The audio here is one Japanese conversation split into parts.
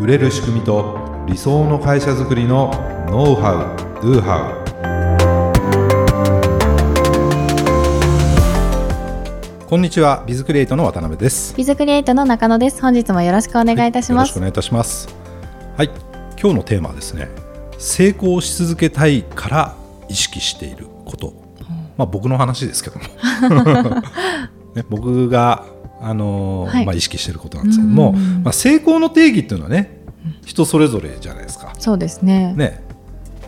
売れる仕組みと理想の会社づくりのノウハウ・ドゥハウこんにちはビズクリエイトの渡辺です。ビズクリエイトの中野です。本日もよろしくお願いいたします、はい、よろしくお願いいたします。はい今日のテーマはですね成功し続けたいから意識していること。まあ僕の話ですけども。ね、僕があのーはい、まあ、意識していることなんですけども、まあ、成功の定義っていうのはね人それぞれじゃないですか。そうですね。ね。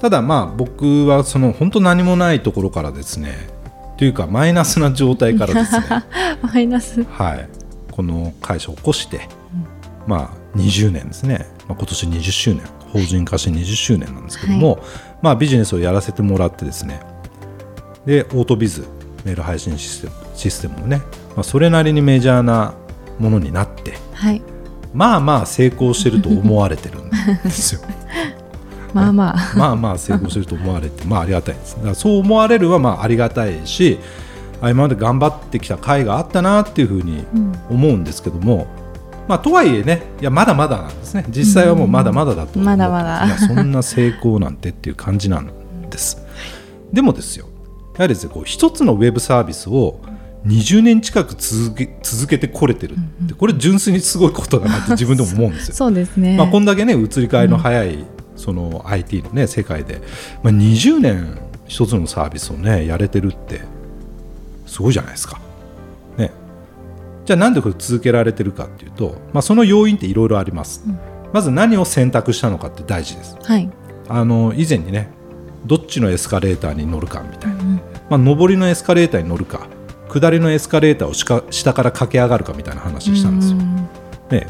ただまあ僕はその本当何もないところからですねというかマイナスな状態からですね。マイナス、はい、この会社を起こして、うん、まあ20年ですね、まあ、今年20周年。法人化して20周年なんですけども、はい、まあ、ビジネスをやらせてもらってですね。でオートビズメール配信システムシステムもねまあ、それなりにメジャーなものになって、はい、まあまあ成功してると思われてるんですよ。まあまあ。まあまあ成功してると思われてまあありがたいです。だからそう思われるはまあありがたいし今まで頑張ってきた甲斐があったなっていうふうに思うんですけども、うん、まあとはいえねいやまだまだなんですね。実際はもうまだまだだと思う、まだまだ。そんな成功なんてっていう感じなんです。でもですよやはりですねこう一つのウェブサービスを20年近く続け続けてこれてる。って、これ純粋にすごいことだなって自分でも思うんですよ。そうですね、まあ、こんだけね移り変えの早い、その IT の、ね、世界で、まあ、20年一つのサービスをねやれてるってすごいじゃないですか。ね、じゃあなんでこれ続けられてるかっていうと、まあ、その要因っていろいろあります、うん、まず何を選択したのかって大事です。はい、あの以前にねどっちのエスカレーターに乗るかみたいな、うん、まあ、上りのエスカレーターに乗るか下りのエスカレーターを下から駆け上がるかみたいな話したんですよ。ね、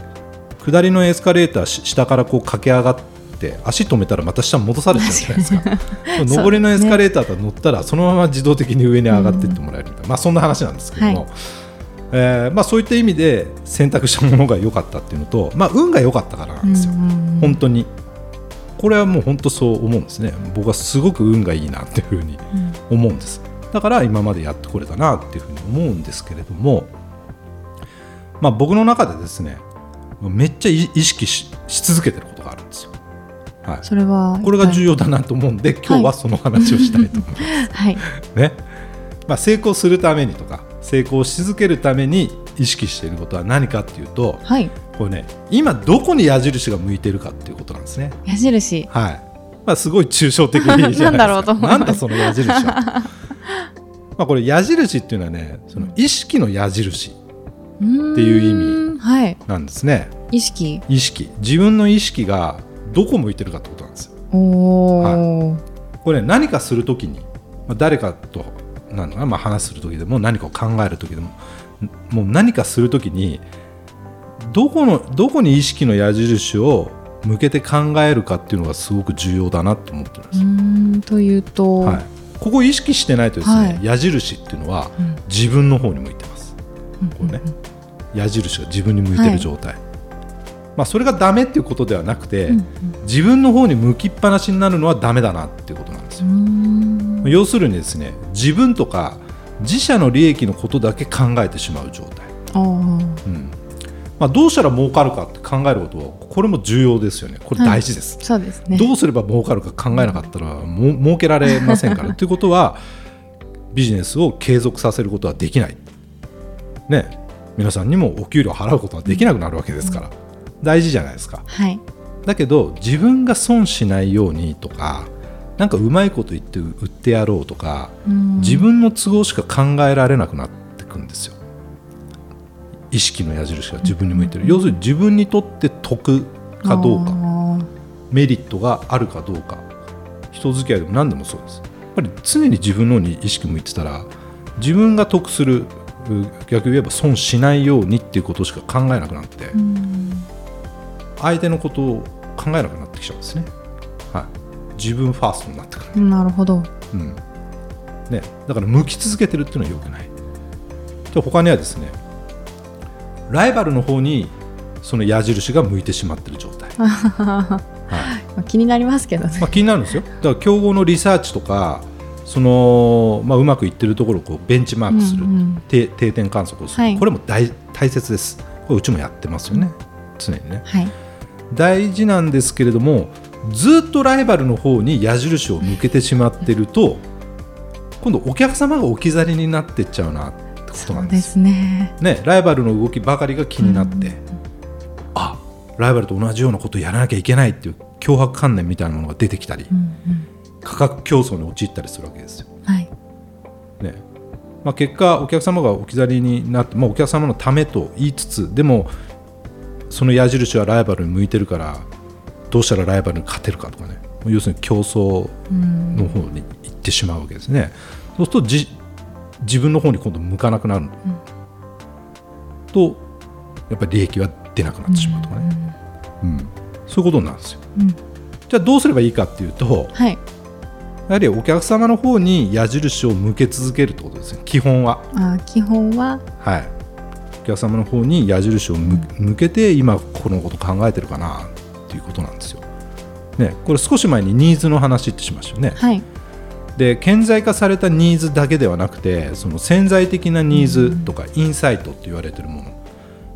下りのエスカレーター下からこう駆け上がって足止めたらまた下戻されちゃうじゃないですか上りのエスカレーターと乗ったらそのまま自動的に上に上がっていってもらえるみたいな、まあ、そんな話なんですけども、はい、えー、まあ、そういった意味で選択したものが良かったっていうのと、まあ、運が良かったからなんですよ、本当に。これはもう本当そう思うんですね僕はすごく運がいいなっていうふうに思うんです。だから今までやってこれたなっていうふうに思うんですけれども、まあ、僕の中でですねめっちゃ意識し続けてることがあるんですよ。はい、それはこれが重要だなと思うんで、今日はその話をしたいと思います。はいねまあ、成功するためにとか成功し続けるために意識していることは何かっていうと、はい、これね今どこに矢印が向いてるかっていうことなんですね。矢印はいまあ、すごい抽象的じゃないですか。なんだろうとなんだその矢印は。まあ、これ矢印っていうのはねその意識の矢印っていう意味なんですね。はい、意識？意識。自分の意識がどこ向いてるかってことなんですよ。はい、これ、ね、何かするときに、まあ、誰かとなのかまあ、話する時でも何かを考える時でももう何かするときにどこのどこに意識の矢印を向けて考えるかっていうのがすごく重要だなと思ってるんです。というと、はい、ここ意識してないとですね、はい、矢印っていうのは自分の方に向いてます、うん、これね、矢印が自分に向いてる状態、はい、まあ、それがダメっていうことではなくて、うんうん、自分の方に向きっぱなしになるのはダメだなっていうことなんですよ。要するにですね自分とか自社の利益のことだけ考えてしまう状態、うんまあ、どうしたら儲かるかって考えることはこれも重要ですよね。これ大事です、はい、そうですね、どうすれば儲かるか考えなかったらも儲けられませんから。ということはビジネスを継続させることはできない、ね、皆さんにもお給料払うことはできなくなるわけですから、大事じゃないですか、はい、だけど自分が損しないようにとかなんかうまいこと言って売ってやろうとか自分の都合しか考えられなくなってくんですよ意識の矢印が自分に向いてる、要するに自分にとって得かどうか。メリットがあるかどうか。人付き合いでも何でもそうです。やっぱり常に自分のに意識向いてたら自分が得する逆に言えば損しないようにっていうことしか考えなくなって相手のことを考えなくなってきちゃうんですね、はい、自分ファーストになってくるなるほど、うん。ね、だから向き続けてるっていうのはよくない。じゃ他にはですねライバルの方にその矢印が向いてしまっている状態、はい、気になりますけどね、まあ、気になるんですよ。だから競合のリサーチとかその、まあ、うまくいってるところをこうベンチマークする、うんうん、定点観測をする、はい、これも大大切です。これうちもやってますよね、常にね、はい、大事なんですけれどもずっとライバルの方に矢印を向けてしまってると今度お客様が置き去りになってっちゃうなってことそうでなんですすね。ね、ライバルの動きばかりが気になって、あライバルと同じようなことをやらなきゃいけないっていう脅迫観念みたいなものが出てきたり、うんうん価格競争に陥ったりするわけですよ。はい。ねまあ、結果、お客様が置き去りになって、まあ、お客様のためと言いつつでもその矢印はライバルに向いてるからどうしたらライバルに勝てるかとかね要するに競争うんの方に行ってしまうわけですね。そうするとじ自分の方に今度向かなくなる、とやっぱり利益は出なくなってしまうとかね、うんそういうことなんですよ。うんじゃあどうすればいいかっていうとはい。やはりお客様の方に矢印を向け続けるってことですね基本は。あ基本ははい、お客様の方に矢印を向向けて今このこと考えてるかなっていうことなんですよ。ね、これ少し前にニーズの話ってしましたよね。はい。で顕在化されたニーズだけではなくてその潜在的なニーズとかインサイトって言われてるも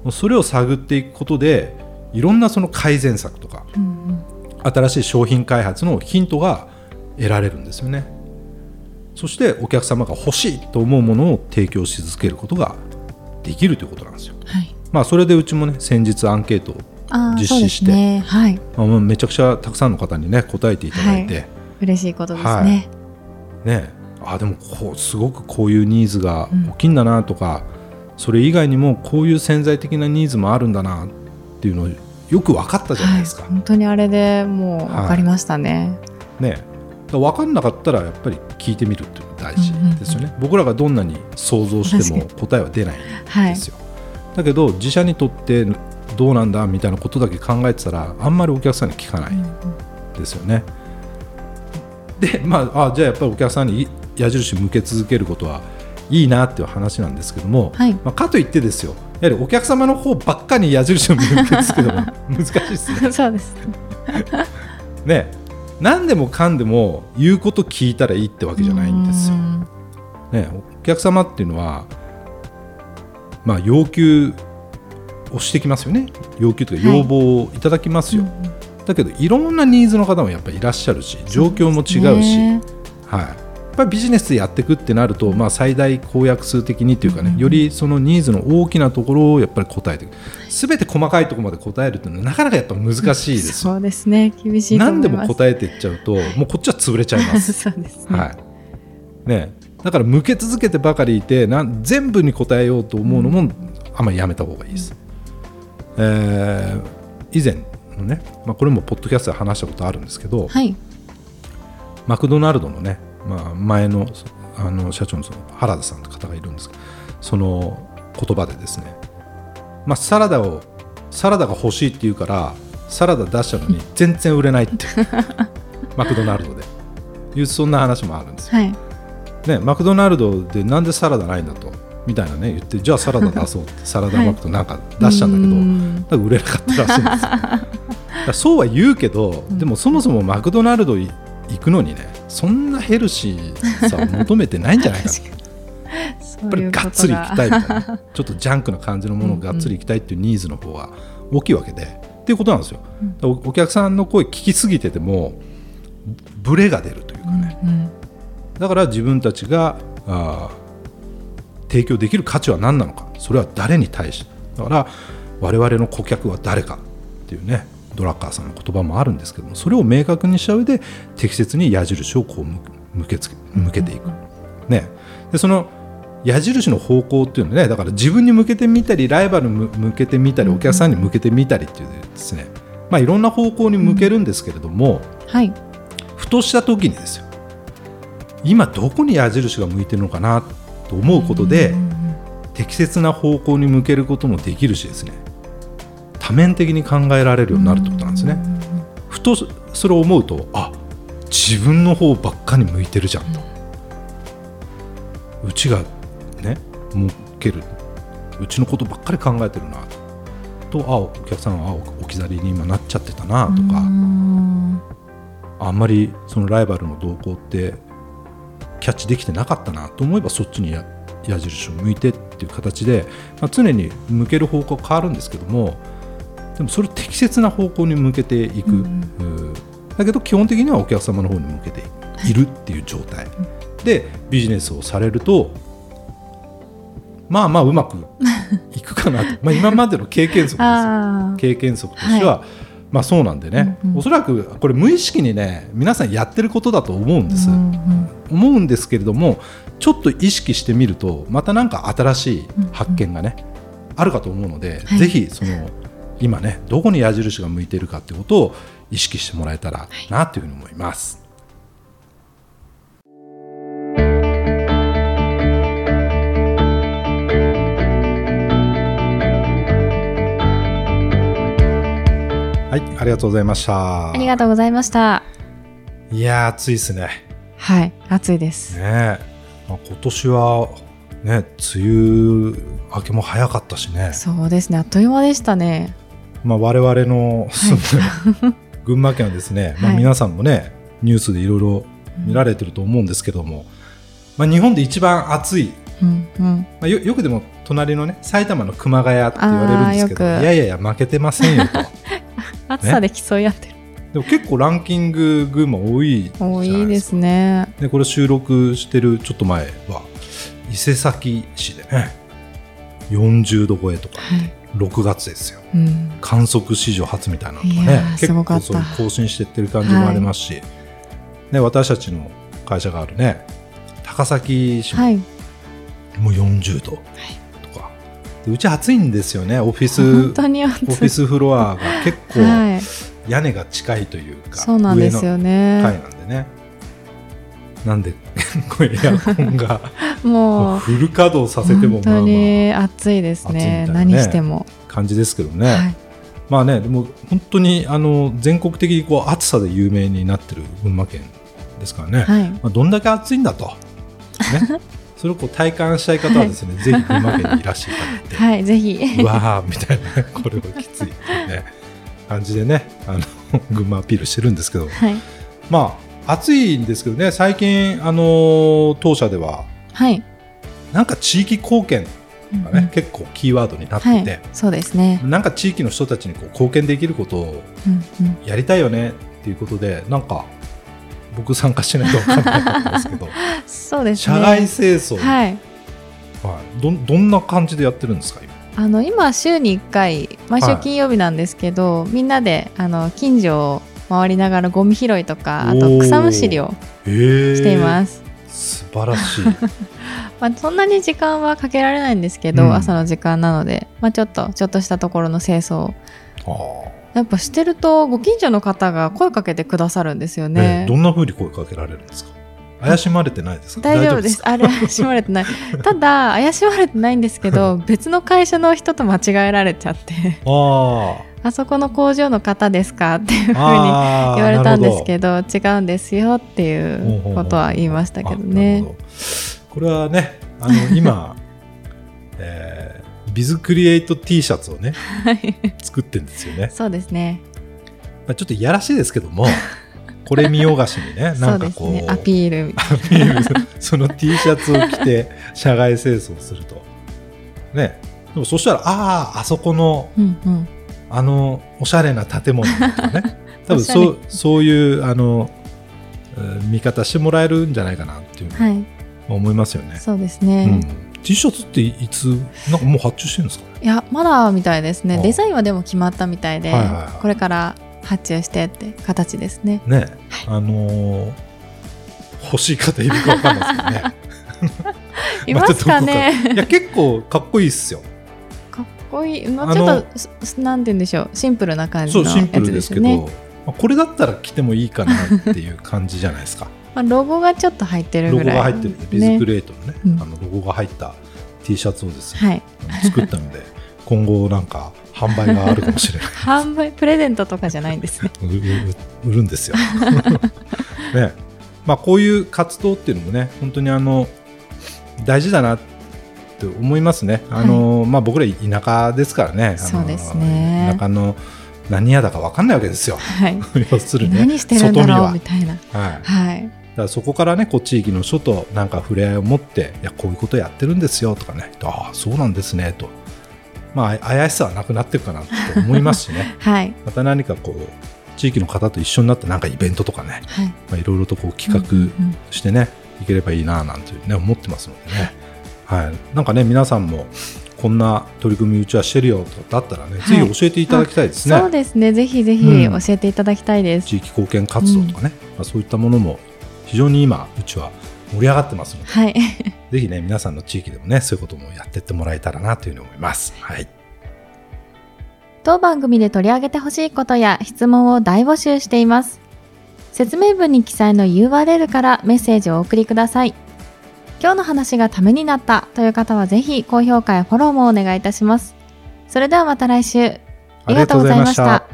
の。それを探っていくことでいろんなその改善策とか新しい商品開発のヒントが得られるんですよね。そしてお客様が欲しいと思うものを提供し続けることができるということなんですよ。はい。まあそれでうちもね先日アンケートを実施してめちゃくちゃたくさんの方にね答えていただいて、嬉しいことですね。はいね。あでもこうすごくこういうニーズが大きいんだなとか、それ以外にもこういう潜在的なニーズもあるんだなっていうのをよく分かったじゃないですか。はい、本当にあれでもう分かりましたね。ね。だから分かんなかったらやっぱり聞いてみるっていうのが大事ですよね、僕らがどんなに想像しても答えは出ないんはいですよ、だけど自社にとってどうなんだみたいなことだけ考えてたらあんまりお客さんに聞かないですよね、でまああじゃあやっぱりお客さんに矢印向け続けることはいいなっていう話なんですけども、はい。まあ、かといってですよ。やはりお客様の方ばっかりに矢印を向け続けるのも 難しいですね。そうです。ね。何でもかんでも言うこと聞いたらいいってわけじゃないんですよ。うん。ね、お客様っていうのは、まあ、要求をしてきますよね。要求というかはい要望をいただきますよ、うんだけどいろんなニーズの方もやっぱりいらっしゃるし状況も違うし。ねはい、やっぱりビジネスでやっていくってなると、まあ、最大公約数的にというかね、よりそのニーズの大きなところをやっぱり答えていくすべて細かいところまで答えるっていうのはなかなかやっぱ難しいです。よ そうですね。厳しいと思います。何でも答えていっちゃうともうこっちは潰れちゃいます。そうですね。はい。ね、だから向け続けてばかりいてなん全部に答えようと思うのもあんまりやめた方がいいです。えー以前のね、まあ、これもポッドキャストで話したことあるんですけど、はい。マクドナルドのね、まあ、前のあの社長のその原田さんという方がいるんです。けどその言葉でですね、まあ、サラダをサラダが欲しいって言うからサラダ出したのに 全然売れないって マクドナルドで。いうそんな話もあるんですよ。はい。ね、マクドナルドでなんでサラダないんだと。みたいなね言ってじゃあサラダ出そうってサラダマクドなんか出したんだけど、うん。なんか売れなかったらしいんですよ そうは言うけど、でもそもそもマクドナルドい行くのにねそんなヘルシーさを求めてないんじゃないか やっぱりが。っつり行きたいみたいな。ちょっとジャンクな感じのものをがっつり行きたいっていうニーズの方が大きいわけで。っていうことなんですよ、おお客さんの声聞きすぎててもブレが出るというかね、うんだから自分たちがあー提供できる価値は何なのか。それは誰に対してだから我々の顧客は誰かっていうねドラッカーさんの言葉もあるんですけどもそれを明確にした上で適切に矢印をこう向向けつけ向けていく、ね、でその矢印の方向っていうのはねだから自分に向けてみたりライバルに向けてみたりお客さんに向けてみたりっていうですね、まあ、いろんな方向に向けるんですけれども、はい。ふとした時にですよ今どこに矢印が向いてるのかなと思うことで、うん。適切な方向に向けることもできるしですね多面的に考えられるようになるってことなんですね。ふとそれを思うとあ自分の方ばっかり向いてるじゃんと、うちがね向ける。うちのことばっかり考えてるなと。とあお客さんはあ置き去りに今なっちゃってたなとか、うん。あんまりそのライバルの動向ってキャッチできてなかったなと思えばそっちにや矢印を向いてっていう形で、まあ、常に向ける方向変わるんですけどもでもそれを適切な方向に向けていく、うんうん。だけど基本的にはお客様の方に向けているっていう状態。でビジネスをされるとまあまあうまく いくかなと。まあ今までの経験則です経験則としては、まあそうなんでね、うんうん。おそらくこれ無意識にね皆さんやってることだと思うんです、うんうん。思うんですけれどもちょっと意識してみるとまたなんか新しい発見がね、あるかと思うので、はい。ぜひその今ねどこに矢印が向いているかってことを意識してもらえたらなというふうに思います。はい、ありがとうございました。ありがとうございました。いやー、暑いですね。はい、暑いです。ねえ、まあ、今年はね梅雨明けも早かったしね、そうですね、あっという間でしたね。まあ、我々の住んでる群馬県はですね、まあ、はい皆さんもねニュースでいろいろ見られてると思うんですけども、まあ、日本で一番暑い、うんうん。まあ、よよくでも隣のね埼玉の熊谷って言われるんですけどいやいやいや負けてませんよと。暑さで競い合ってる。でも結構ランキング群馬多い多いですか。ね。でこれ収録してるちょっと前は伊勢崎市でね40度超えとかはい。6月ですようん。観測史上初みたいなのとかねー結構そういう更新してってる感じもありますし、ね、私たちの会社があるね高崎市もはい。もう40度とか、でうち暑いんですよねオフィス。オフィスフロアが結構はい。屋根が近いというか、そうなんですよね。上の階なんでねなんで エアコンがもう。フル稼働させてもまあま本当に暑いですね。ね何しても。あ感じですけどね、はい。まあねでも本当にあの全国的にこう暑さで有名になってる群馬県ですからね、はい。まあ、どんだけ暑いんだと、ね、それをこう体感したい方はですね、ぜひ群馬県にいらしていただいて、はい、ぜひ。うわーみたいなねこれはきついっていうね感じでねあの群馬アピールしてるんですけどはい。まあ暑いんですけどね最近あの当社でははい。なんか地域貢献がね、結構キーワードになってはいて、。そうですね。なんか地域の人たちにこう貢献できることをうんうん。やりたいよねっていうことでなんか僕参加しないと分かんなかったんですけど そうですね。社外清掃、はいはい。どんどんな感じでやってるんですか今？あの今週に1回毎週はい金曜日なんですけど、みんなであの近所を回りながらゴミ拾いとかあと草むしりをえしていますす、素晴らしい。まあ、そんなに時間はかけられないんですけど、うん。朝の時間なので、まあ、ちょっとちょっとしたところの清掃。やっぱしてるとご近所の方が声かけてくださるんですよーね。えどんな風に声かけられるんですか？怪しまれてないですか？大丈夫です。あれ怪しまれてない。ただ怪しまれてないんですけど 別の会社の人と間違えられちゃって。ああそこの工場の方ですかっていうふうに言われたんですどけど。違うんですよっていうことは言いましたけどね。これはねあの 今、えービズクリエイト T シャツをねはい。作ってるんですよね、そうですね。まあ、ちょっといやらしいですけどもこれ見よがしにねそ なんかこううですね。アピールみたいアピール。その T シャツを着て社外清掃すると。ね。でもそしたらあああそこのな。うんうん。あのおしゃれな建物とかね。多分そうそういうあのうん見方してもらえるんじゃないかなっていうはい。思いますよね、そうですうね。ん、T シャツっていつなんかもう発注してるんですか？いやまだみたいですね。あ。デザインはでも決まったみたいで、はいはいはい。これから発注してって形ですね。ね。あのー欲しい方いるかわかんないですけどね。いますかね。いや結構かっこいいっすよこいい。まあちょっとすなんて言うんでしょう。シンプルな感じのやそうシンプルつでけど、ですすね。まあこれだったら着てもいいかなっていう感じじゃないですか まあロゴがちょっと入ってるロゴぐらい。が入ってるんで、ビズクレートのね、うんあのロゴが入った T シャツをですね、はい。作ったので今後なんか販売があるかもしれない 販売プレゼントとかじゃないんですね。売るんですよ。ねまあ、こういう活動っていうのもね本当にあの大事だなって思いますね。あのまあ、僕ら田舎ですからね。そうですね。田舎の何屋だか分かんないわけですよ。はい。要するに、ね、何してるんだろう？みたいな。はい、だはい。からそこからねこう地域の人となんか触れ合いを持っていやこういうことやってるんですよとかね。ああそうなんですねと。まあ怪しさはなくなっていくかなと思いますしね。はい。また何かこう地域の方と一緒になってなんかイベントとかね。はい。まあいろいろとこう企画うんうんしてね、いければいいななんていうね思ってますのでね、はい、なんかね皆さんもこんな取り組みうちはしてるよとかだったらね、はい。ぜひ教えていただきたいですね。そうですね。ぜひぜひうん。教えていただきたいです、地域貢献活動とかね、まあ、そういったものも非常に今うちは盛り上がってますので。はい。ぜひね皆さんの地域でもねそういうこともやってってもらえたらなというふうに思います。はい、当番組で取り上げてほしいことや質問を大募集しています。説明文に記載の URL からメッセージをお送りください今日の話がためになったという方はぜひ高評価やフォローもお願いいたします。それではまた来週。ありがとうございました。